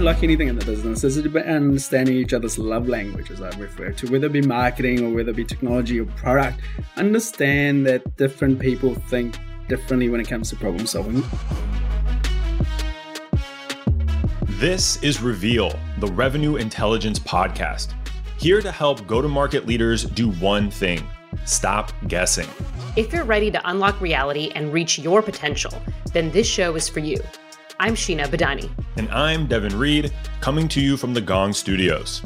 Like anything in the business, is about understanding each other's love language, as I refer to, whether it be marketing or whether it be technology or product. Understand that different people think differently when it comes to problem solving. This is Reveal, the Revenue Intelligence Podcast, here to help go to market leaders do one thing stop guessing. If you're ready to unlock reality and reach your potential, then this show is for you. I'm Sheena Badani. And I'm Devin Reed, coming to you from the Gong Studios.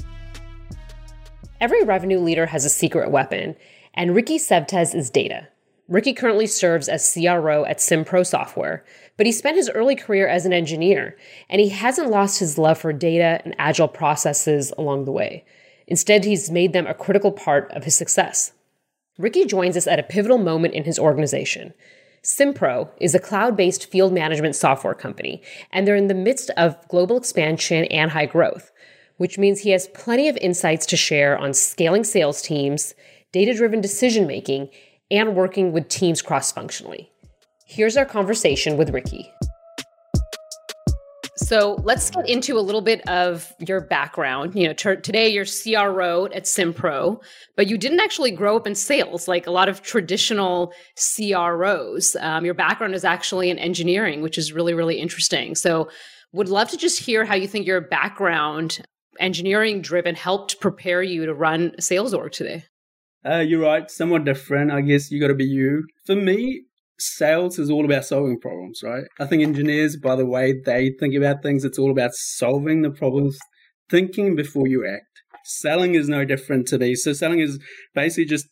Every revenue leader has a secret weapon, and Ricky Sethi's is data. Ricky currently serves as CRO at SimPro Software, but he spent his early career as an engineer, and he hasn't lost his love for data and agile processes along the way. Instead, he's made them a critical part of his success. Ricky joins us at a pivotal moment in his organization. SimPro is a cloud based field management software company, and they're in the midst of global expansion and high growth, which means he has plenty of insights to share on scaling sales teams, data driven decision making, and working with teams cross functionally. Here's our conversation with Ricky. So let's get into a little bit of your background. You know, t- today you're CRO at SimPro, but you didn't actually grow up in sales like a lot of traditional CROs. Um, your background is actually in engineering, which is really, really interesting. So would love to just hear how you think your background, engineering driven, helped prepare you to run sales org today. Uh, you're right, somewhat different. I guess you got to be you. For me, sales is all about solving problems, right? I think engineers, by the way they think about things, it's all about solving the problems, thinking before you act. Selling is no different to these. So selling is basically just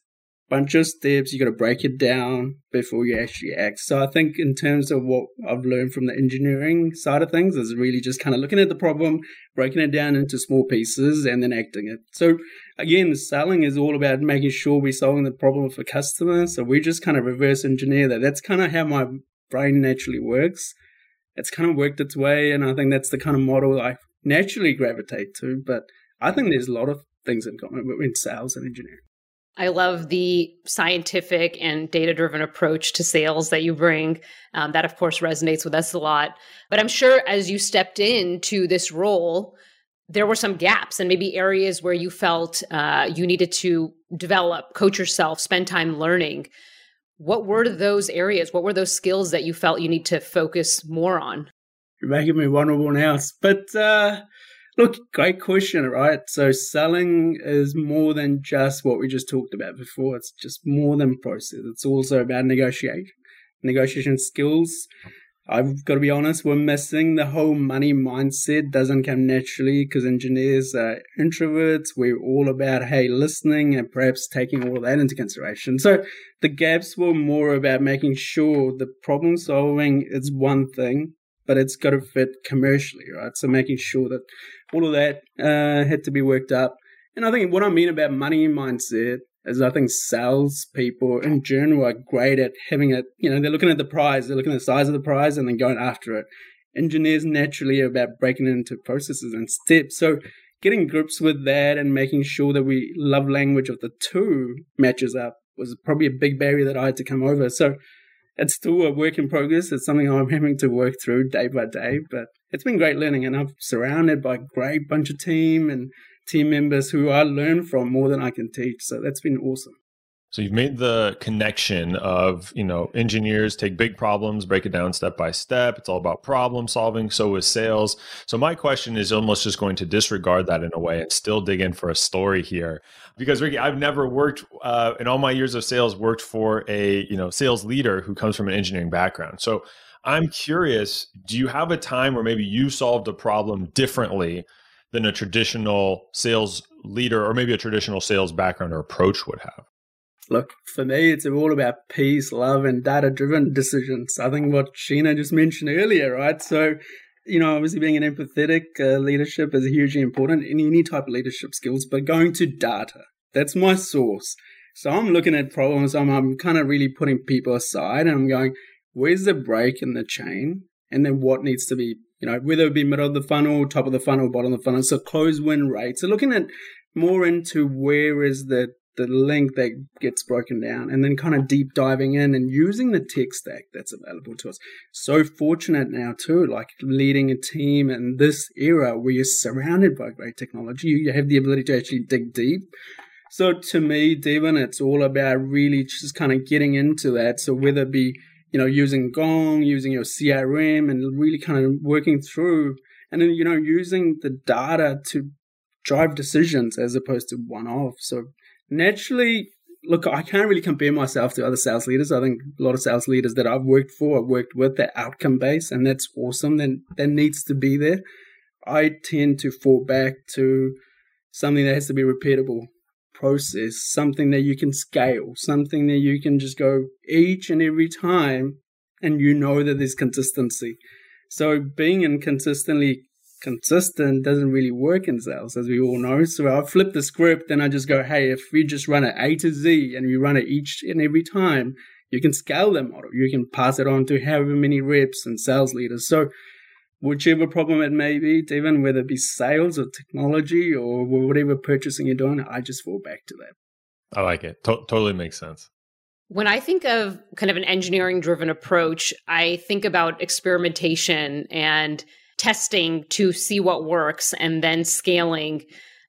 bunch of steps. You got to break it down before you actually act. So I think in terms of what I've learned from the engineering side of things is really just kind of looking at the problem, breaking it down into small pieces, and then acting it. So again, selling is all about making sure we're solving the problem for customers. So we just kind of reverse engineer that. That's kind of how my brain naturally works. It's kind of worked its way, and I think that's the kind of model I naturally gravitate to. But I think there's a lot of things in common between sales and engineering. I love the scientific and data driven approach to sales that you bring. Um, that, of course, resonates with us a lot. But I'm sure as you stepped into this role, there were some gaps and maybe areas where you felt uh, you needed to develop, coach yourself, spend time learning. What were those areas? What were those skills that you felt you need to focus more on? You're making me vulnerable now. But uh, Look, great question, right? So selling is more than just what we just talked about before. It's just more than process. It's also about negotiation, negotiation skills. I've got to be honest, we're missing the whole money mindset doesn't come naturally because engineers are introverts. We're all about, hey, listening and perhaps taking all that into consideration. So the gaps were more about making sure the problem solving is one thing, but it's got to fit commercially, right? So making sure that all of that uh, had to be worked up. And I think what I mean about money mindset is I think salespeople in general are great at having it, you know, they're looking at the prize, they're looking at the size of the prize and then going after it. Engineers naturally are about breaking it into processes and steps. So getting grips with that and making sure that we love language of the two matches up was probably a big barrier that I had to come over. So it's still a work in progress. It's something I'm having to work through day by day, but it's been great learning. And I'm surrounded by a great bunch of team and team members who I learn from more than I can teach. So that's been awesome. So you've made the connection of, you know, engineers take big problems, break it down step by step. It's all about problem solving. So is sales. So my question is almost just going to disregard that in a way and still dig in for a story here. Because Ricky, I've never worked uh, in all my years of sales worked for a, you know, sales leader who comes from an engineering background. So I'm curious, do you have a time where maybe you solved a problem differently than a traditional sales leader or maybe a traditional sales background or approach would have? Look, for me, it's all about peace, love, and data driven decisions. I think what Sheena just mentioned earlier, right? So, you know, obviously being an empathetic uh, leadership is hugely important in any type of leadership skills, but going to data, that's my source. So I'm looking at problems, I'm, I'm kind of really putting people aside and I'm going, where's the break in the chain? And then what needs to be, you know, whether it be middle of the funnel, top of the funnel, bottom of the funnel. So close win rate. So looking at more into where is the the link that gets broken down, and then kind of deep diving in and using the tech stack that's available to us. So fortunate now, too, like leading a team in this era where you're surrounded by great technology, you have the ability to actually dig deep. So to me, Devin, it's all about really just kind of getting into that. So whether it be, you know, using Gong, using your CRM and really kind of working through and then, you know, using the data to drive decisions as opposed to one off. So naturally, look, I can't really compare myself to other sales leaders. I think a lot of sales leaders that I've worked for, I've worked with, they're outcome based, and that's awesome. Then that needs to be there. I tend to fall back to something that has to be repeatable process, something that you can scale, something that you can just go each and every time, and you know that there's consistency. So being inconsistently consistent doesn't really work in sales, as we all know. So I flip the script and I just go, hey, if we just run it A to Z and we run it each and every time, you can scale that model. You can pass it on to however many reps and sales leaders. So whichever problem it may be, even whether it be sales or technology or whatever purchasing you're doing, I just fall back to that. I like it. To- totally makes sense. When I think of kind of an engineering driven approach, I think about experimentation and testing to see what works and then scaling.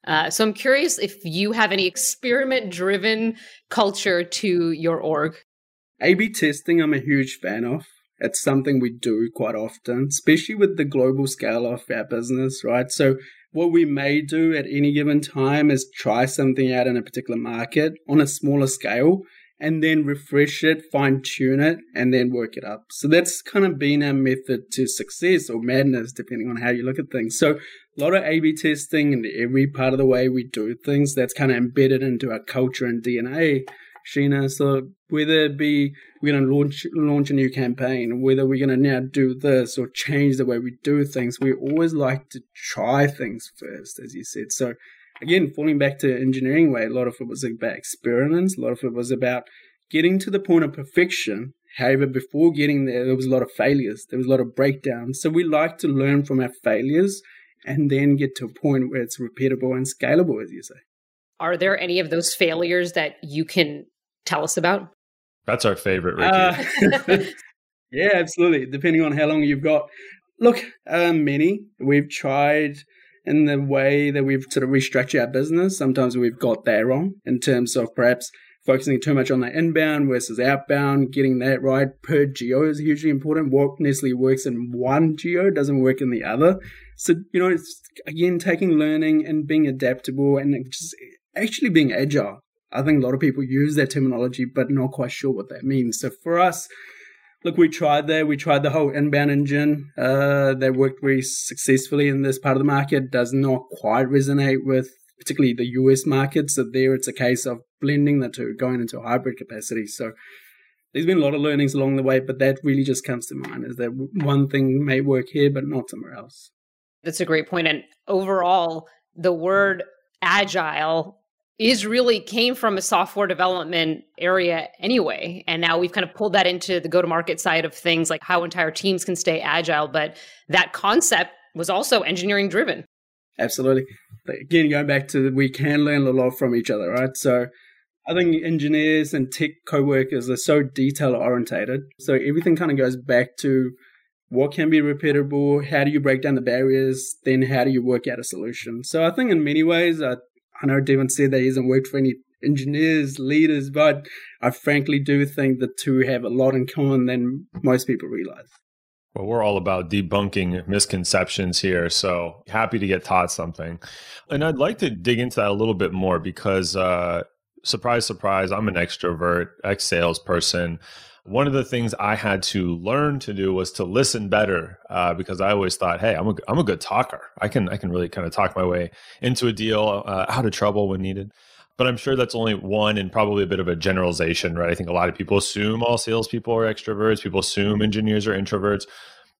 Uh, so I'm curious if you have any experiment driven culture to your org. A B testing, I'm a huge fan of. It's something we do quite often, especially with the global scale of our business, right? So, what we may do at any given time is try something out in a particular market on a smaller scale and then refresh it, fine tune it, and then work it up. So that's kind of been our method to success or madness, depending on how you look at things. So a lot of A B testing and every part of the way we do things that's kind of embedded into our culture and DNA. Sheena, so whether it be we're going to launch launch a new campaign, whether we're going to now do this or change the way we do things, we always like to try things first, as you said. So again, falling back to engineering way, a lot of it was about experiments, a lot of it was about getting to the point of perfection. However, before getting there, there was a lot of failures, there was a lot of breakdowns. So we like to learn from our failures and then get to a point where it's repeatable and scalable, as you say. Are there any of those failures that you can tell us about? That's our favorite, Ricky. Uh, yeah, absolutely. Depending on how long you've got. Look, uh, many. We've tried in the way that we've sort of restructured our business. Sometimes we've got that wrong in terms of perhaps focusing too much on the inbound versus outbound, getting that right per geo is hugely important. What necessarily works in one geo doesn't work in the other. So, you know, it's again taking learning and being adaptable and just actually being agile. I think a lot of people use that terminology, but not quite sure what that means. So for us, look, we tried there. We tried the whole inbound engine. Uh, that worked very successfully in this part of the market. Does not quite resonate with particularly the US market. So there, it's a case of blending the two, going into hybrid capacity. So there's been a lot of learnings along the way, but that really just comes to mind is that one thing may work here, but not somewhere else. That's a great point. And overall, the word agile is really came from a software development area anyway. And now we've kind of pulled that into the go to market side of things, like how entire teams can stay agile. But that concept was also engineering driven. Absolutely. Again, going back to we can learn a lot from each other, right? So I think engineers and tech co-workers are so detail orientated. So everything kind of goes back to what can be repeatable, how do you break down the barriers, then how do you work out a solution. So I think in many ways, I I know Devin said that he hasn't worked for any engineers, leaders, but I frankly do think the two have a lot in common than most people realize. Well, we're all about debunking misconceptions here. So happy to get taught something. And I'd like to dig into that a little bit more because, uh, surprise, surprise, I'm an extrovert, ex salesperson one of the things I had to learn to do was to listen better uh, because I always thought, hey, I'm a, I'm a good talker. I can I can really kind of talk my way into a deal, uh, out of trouble when needed. But I'm sure that's only one and probably a bit of a generalization, right? I think a lot of people assume all salespeople are extroverts. People assume engineers are introverts.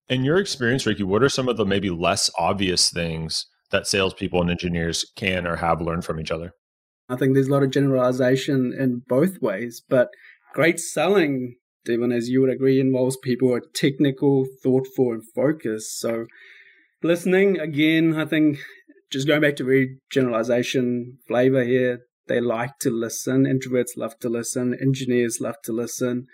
In your experience, Ricky, what are some of the maybe less obvious things that salespeople and engineers can or have learned from each other? I think there's a lot of generalization in both ways, but great selling Devin, as you would agree, involves people who are technical, thoughtful, and focused. So, listening again, I think just going back to very generalization flavor here, They like to listen. Introverts love to listen. Engineers love to listen.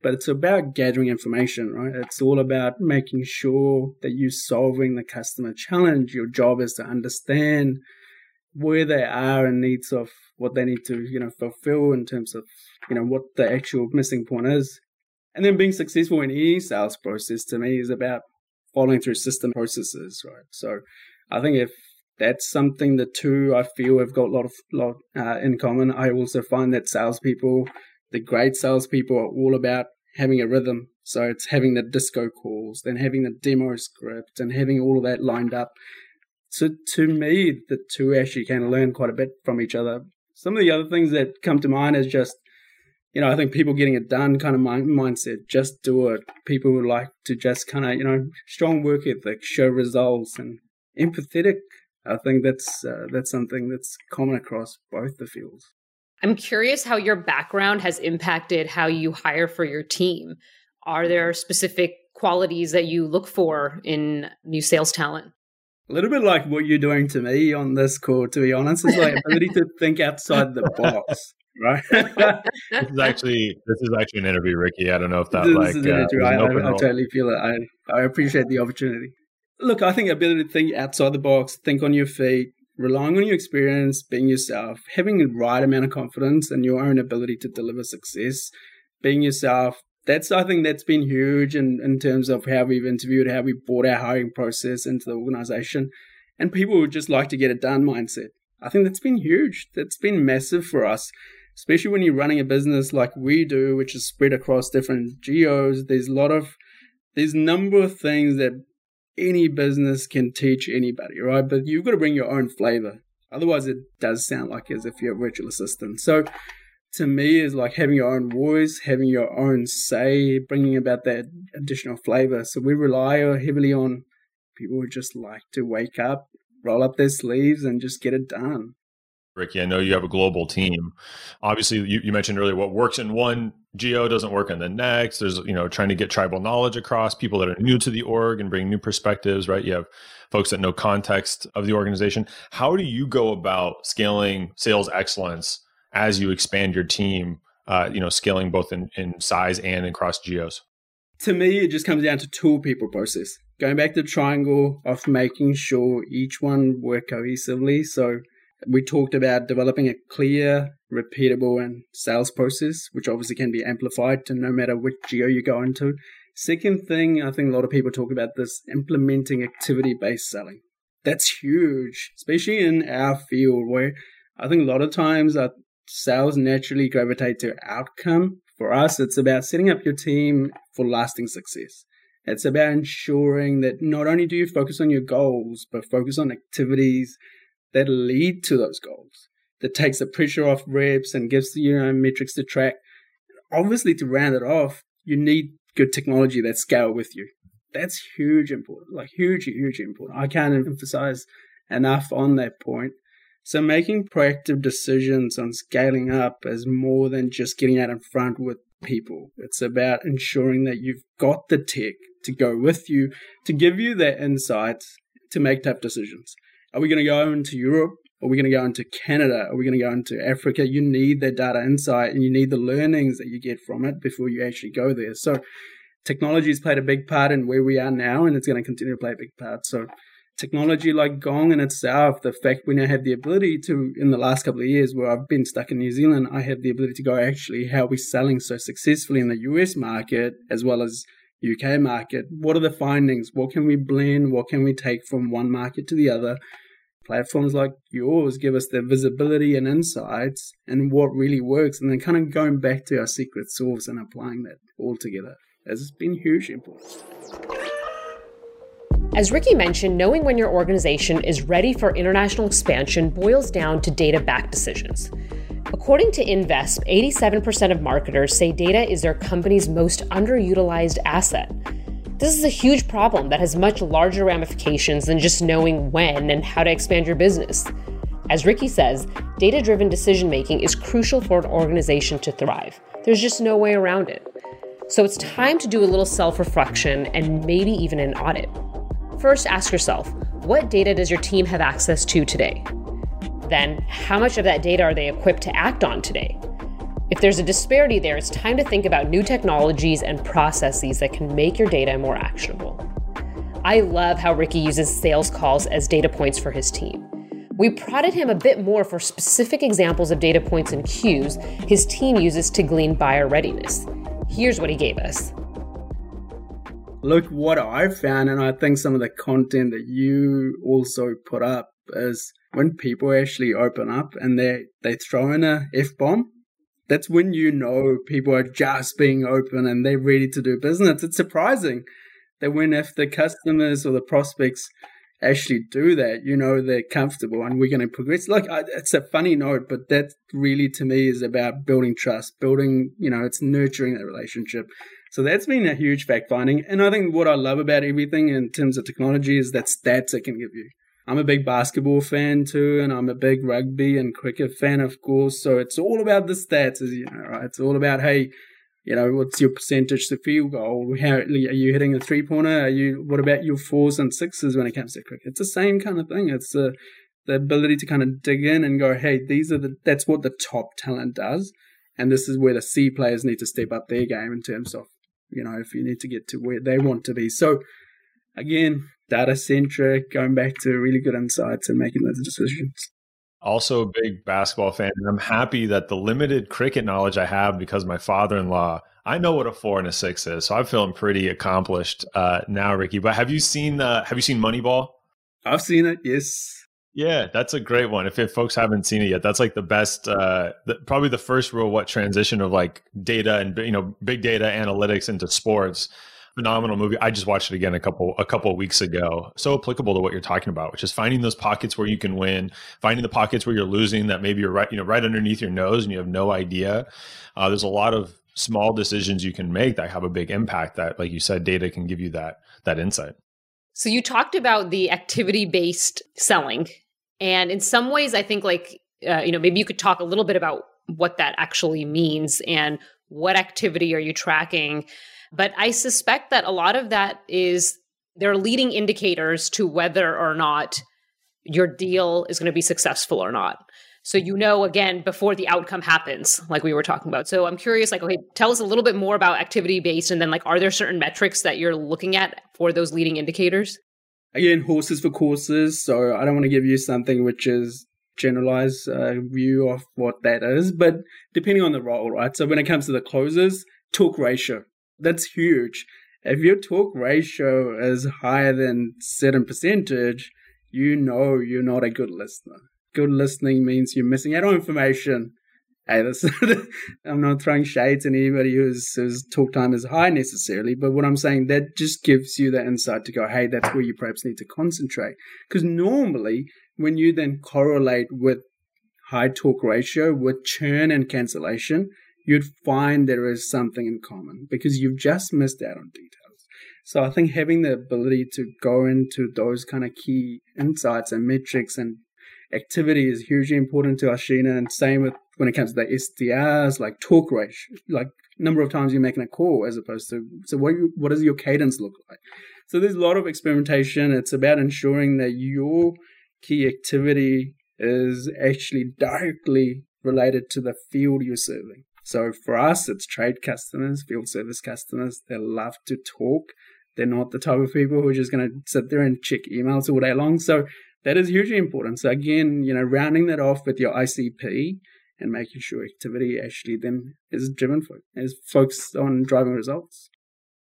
But it's about gathering information, right? It's all about making sure that you're solving the customer challenge. Your job is to understand where they are and needs of what they need to, you know, fulfill in terms of, you know, what the actual missing point is. And then being successful in any sales process to me is about following through system processes, right? So I think if that's something the two I feel have got a lot of lot uh, in common. I also find that salespeople, the great salespeople, are all about having a rhythm. So it's having the disco calls, then having the demo script, and having all of that lined up. So to me, the two actually can learn quite a bit from each other. Some of the other things that come to mind is just, you know, I think people getting it done kind of mindset, just do it. People would like to just kind of, you know, strong work ethic, show results, and empathetic. I think that's uh, that's something that's common across both the fields. I'm curious how your background has impacted how you hire for your team. Are there specific qualities that you look for in new sales talent? A little bit like what you're doing to me on this call, to be honest, is like ability to think outside the box. Right. this is actually this is actually an interview, Ricky. I don't know if that this like is an uh, interview. I, I, I totally feel it. I I appreciate the opportunity. Look, I think ability to think outside the box, think on your feet, relying on your experience, being yourself, having the right amount of confidence and your own ability to deliver success, being yourself. That's I think that's been huge in, in terms of how we've interviewed, how we brought our hiring process into the organization. And people would just like to get it done mindset. I think that's been huge. That's been massive for us, especially when you're running a business like we do, which is spread across different geos. There's a lot of there's number of things that any business can teach anybody, right? But you've got to bring your own flavor. Otherwise, it does sound like as if you're a virtual assistant. So, to me, is like having your own voice, having your own say, bringing about that additional flavor. So, we rely heavily on people who just like to wake up, roll up their sleeves, and just get it done. Ricky, I know you have a global team. Obviously, you, you, mentioned earlier what works in one geo doesn't work in the next. There's, you know, trying to get tribal knowledge across people that are new to the org and bring new perspectives, right? You have folks that know context of the organization. How do you go about scaling sales excellence as you expand your team, uh, you know, scaling both in, in size and across geos? To me, it just comes down to tool people process. Going back to the triangle of making sure each one work cohesively. So we talked about developing a clear, repeatable, and sales process, which obviously can be amplified to no matter which geo you go into. Second thing, I think a lot of people talk about this implementing activity based selling. That's huge, especially in our field where I think a lot of times our sales naturally gravitate to outcome. For us, it's about setting up your team for lasting success. It's about ensuring that not only do you focus on your goals, but focus on activities that lead to those goals, that takes the pressure off reps and gives you know metrics to track. Obviously, to round it off, you need good technology that scale with you. That's huge important, like huge, huge important. I can't emphasize enough on that point. So making proactive decisions on scaling up is more than just getting out in front with people. It's about ensuring that you've got the tech to go with you, to give you that insights to make tough decisions. Are we going to go into Europe? Are we going to go into Canada? Are we going to go into Africa? You need that data insight and you need the learnings that you get from it before you actually go there. So, technology has played a big part in where we are now, and it's going to continue to play a big part. So, technology like Gong in itself, the fact we now have the ability to, in the last couple of years where I've been stuck in New Zealand, I have the ability to go actually how are we selling so successfully in the US market as well as UK market. What are the findings? What can we blend? What can we take from one market to the other? Platforms like yours give us the visibility and insights and what really works, and then kind of going back to our secret sauce and applying that all together has been hugely important. As Ricky mentioned, knowing when your organization is ready for international expansion boils down to data backed decisions. According to Invesp, 87% of marketers say data is their company's most underutilized asset. This is a huge problem that has much larger ramifications than just knowing when and how to expand your business. As Ricky says, data driven decision making is crucial for an organization to thrive. There's just no way around it. So it's time to do a little self reflection and maybe even an audit. First, ask yourself what data does your team have access to today? Then how much of that data are they equipped to act on today? If there's a disparity there, it's time to think about new technologies and processes that can make your data more actionable. I love how Ricky uses sales calls as data points for his team. We prodded him a bit more for specific examples of data points and cues his team uses to glean buyer readiness. Here's what he gave us. Look, what I found, and I think some of the content that you also put up is when people actually open up and they, they throw in a F bomb that's when you know people are just being open and they're ready to do business. It's surprising that when if the customers or the prospects actually do that, you know they're comfortable and we're going to progress. Like it's a funny note, but that really to me is about building trust, building, you know, it's nurturing that relationship. So that's been a huge fact finding. And I think what I love about everything in terms of technology is that stats it can give you. I'm a big basketball fan too, and I'm a big rugby and cricket fan, of course. So it's all about the stats, as you know, right? It's all about hey, you know, what's your percentage to field goal? How are you hitting a three pointer? Are you? What about your fours and sixes when it comes to cricket? It's the same kind of thing. It's the the ability to kind of dig in and go, hey, these are the that's what the top talent does, and this is where the C players need to step up their game in terms of, you know, if you need to get to where they want to be. So again, data centric, going back to really good insights and making those decisions. Also, a big basketball fan, and I'm happy that the limited cricket knowledge I have because my father-in-law, I know what a four and a six is, so I'm feeling pretty accomplished uh, now, Ricky. But have you seen uh, Have you seen Moneyball? I've seen it. Yes. Yeah, that's a great one. If, if folks haven't seen it yet, that's like the best, uh, the, probably the first real what transition of like data and you know big data analytics into sports phenomenal movie. I just watched it again a couple a couple weeks ago. So applicable to what you're talking about, which is finding those pockets where you can win, finding the pockets where you're losing that maybe you're right, you know, right underneath your nose and you have no idea. Uh, there's a lot of small decisions you can make that have a big impact. That, like you said, data can give you that that insight. So you talked about the activity based selling, and in some ways, I think like uh, you know maybe you could talk a little bit about what that actually means and what activity are you tracking but I suspect that a lot of that is they're leading indicators to whether or not your deal is going to be successful or not. So you know again before the outcome happens, like we were talking about. So I'm curious, like, okay, tell us a little bit more about activity based, and then like, are there certain metrics that you're looking at for those leading indicators? Again, horses for courses. So I don't want to give you something which is generalized uh, view of what that is, but depending on the role, right? So when it comes to the closes, talk ratio that's huge. If your talk ratio is higher than certain percentage, you know you're not a good listener. Good listening means you're missing out on information. Hey, this, I'm not throwing shade to anybody whose, whose talk time is high necessarily, but what I'm saying that just gives you the insight to go, hey, that's where you perhaps need to concentrate. Because normally, when you then correlate with high talk ratio with churn and cancellation, you'd find there is something in common because you've just missed out on details. So I think having the ability to go into those kind of key insights and metrics and activity is hugely important to Ashina. And same with when it comes to the SDRs, like talk ratio, like number of times you're making a call as opposed to so what what does your cadence look like? So there's a lot of experimentation. It's about ensuring that your key activity is actually directly related to the field you're serving. So for us, it's trade customers, field service customers. They love to talk. They're not the type of people who are just going to sit there and check emails all day long. So that is hugely important. So again, you know, rounding that off with your ICP and making sure activity actually then is driven for is focused on driving results.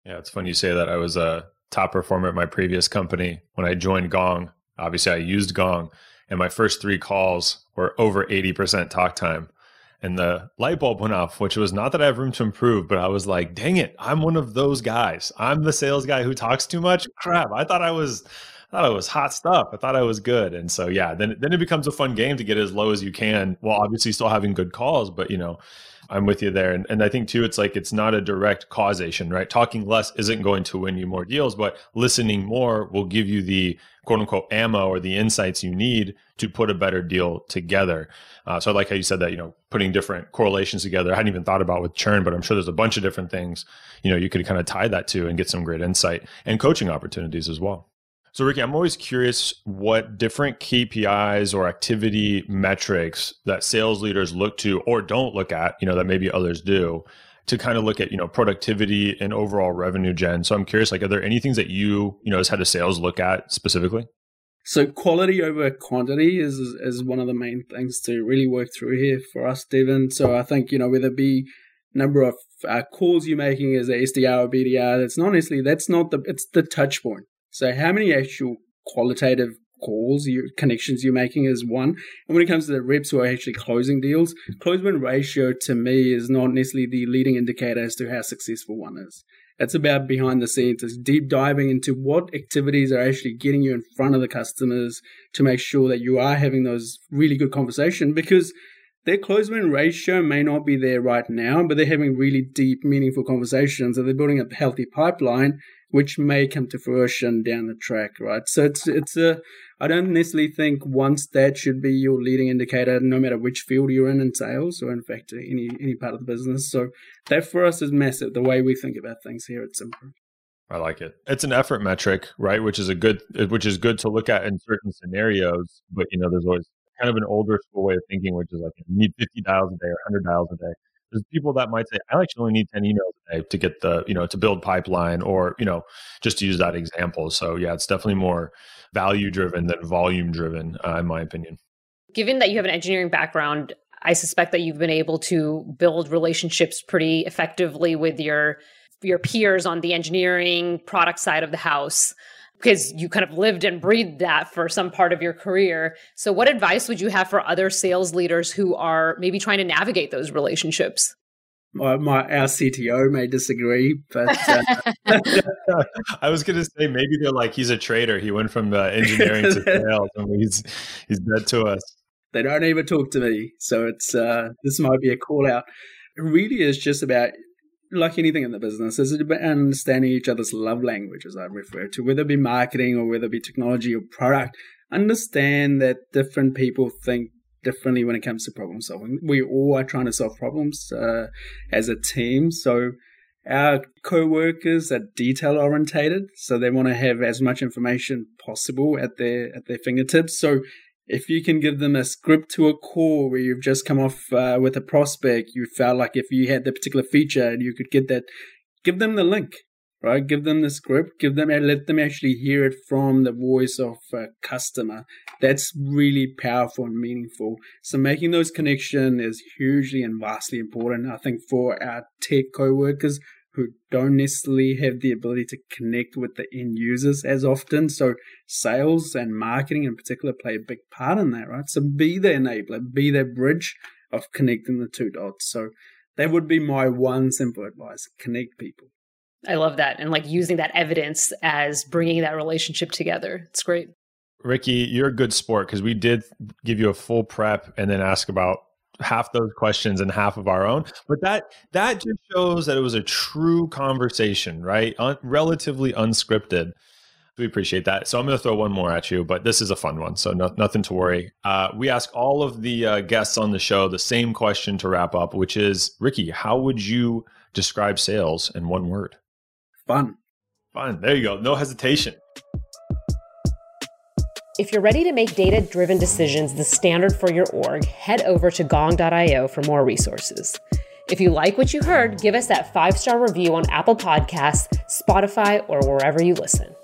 Yeah, it's funny you say that. I was a top performer at my previous company when I joined Gong. Obviously, I used Gong, and my first three calls were over 80% talk time and the light bulb went off, which was not that I have room to improve, but I was like, dang it, I'm one of those guys. I'm the sales guy who talks too much. Crap. I thought I was I thought it was hot stuff. I thought I was good. And so yeah, then then it becomes a fun game to get as low as you can while obviously still having good calls, but you know, I'm with you there. And, and I think too, it's like it's not a direct causation, right? Talking less isn't going to win you more deals, but listening more will give you the quote unquote ammo or the insights you need to put a better deal together. Uh, so I like how you said that, you know, putting different correlations together. I hadn't even thought about with churn, but I'm sure there's a bunch of different things, you know, you could kind of tie that to and get some great insight and coaching opportunities as well. So, Ricky, I'm always curious what different KPIs or activity metrics that sales leaders look to or don't look at, you know, that maybe others do to kind of look at, you know, productivity and overall revenue gen. So I'm curious, like, are there any things that you, you know, as head of sales look at specifically? So quality over quantity is is one of the main things to really work through here for us, Devin. So I think you know whether it be number of uh, calls you're making as a SDR or BDR, that's not necessarily that's not the it's the touch point. So how many actual qualitative calls, connections you're making is one. And when it comes to the reps who are actually closing deals, close win ratio to me is not necessarily the leading indicator as to how successful one is. It's about behind the scenes. It's deep diving into what activities are actually getting you in front of the customers to make sure that you are having those really good conversation because their close win ratio may not be there right now, but they're having really deep, meaningful conversations and they're building a healthy pipeline which may come to fruition down the track, right? So it's it's a I don't necessarily think one stat should be your leading indicator, no matter which field you're in in sales or in fact any any part of the business. So that for us is massive. The way we think about things here at Simpro. I like it. It's an effort metric, right? Which is a good, which is good to look at in certain scenarios. But you know, there's always kind of an older school way of thinking, which is like you need 50 dials a day or 100 dials a day there's people that might say, I actually only need 10 emails a day to get the, you know, to build pipeline or, you know, just to use that example. So yeah, it's definitely more value driven than volume driven, uh, in my opinion. Given that you have an engineering background, I suspect that you've been able to build relationships pretty effectively with your your peers on the engineering product side of the house because you kind of lived and breathed that for some part of your career. So, what advice would you have for other sales leaders who are maybe trying to navigate those relationships? My, my our CTO may disagree, but uh... I was going to say maybe they're like he's a traitor. He went from uh, engineering to sales, and he's he's dead to us. They don't even talk to me, so it's uh, this might be a call out. It really is just about like anything in the business, is understanding each other's love language, as I refer to, whether it be marketing or whether it be technology or product. Understand that different people think differently when it comes to problem solving. We all are trying to solve problems uh, as a team. So our co-workers are detail orientated, so they want to have as much information possible at their at their fingertips. So if you can give them a script to a call where you've just come off uh, with a prospect, you felt like if you had the particular feature and you could get that, give them the link, right? Give them the script, give them and let them actually hear it from the voice of a customer. That's really powerful and meaningful. So making those connections is hugely and vastly important. I think for our tech co-workers who don't necessarily have the ability to connect with the end users as often. So sales and marketing in particular play a big part in that, right? So be the enabler, be the bridge of connecting the two dots. So that would be my one simple advice: connect people. I love that, and like using that evidence as bringing that relationship together. It's great. Ricky, you're a good sport because we did give you a full prep and then ask about half those questions and half of our own but that that just shows that it was a true conversation right? Un- relatively unscripted. We appreciate that. So i'm going to throw one more at you but this is a fun one so no, nothing to worry. Uh, we ask all of the uh, guests on the show the same question to wrap up which is ricky how would you describe sales in one word? Fun. Fun. There you go. No hesitation if you're ready to make data driven decisions the standard for your org, head over to gong.io for more resources. If you like what you heard, give us that five star review on Apple Podcasts, Spotify, or wherever you listen.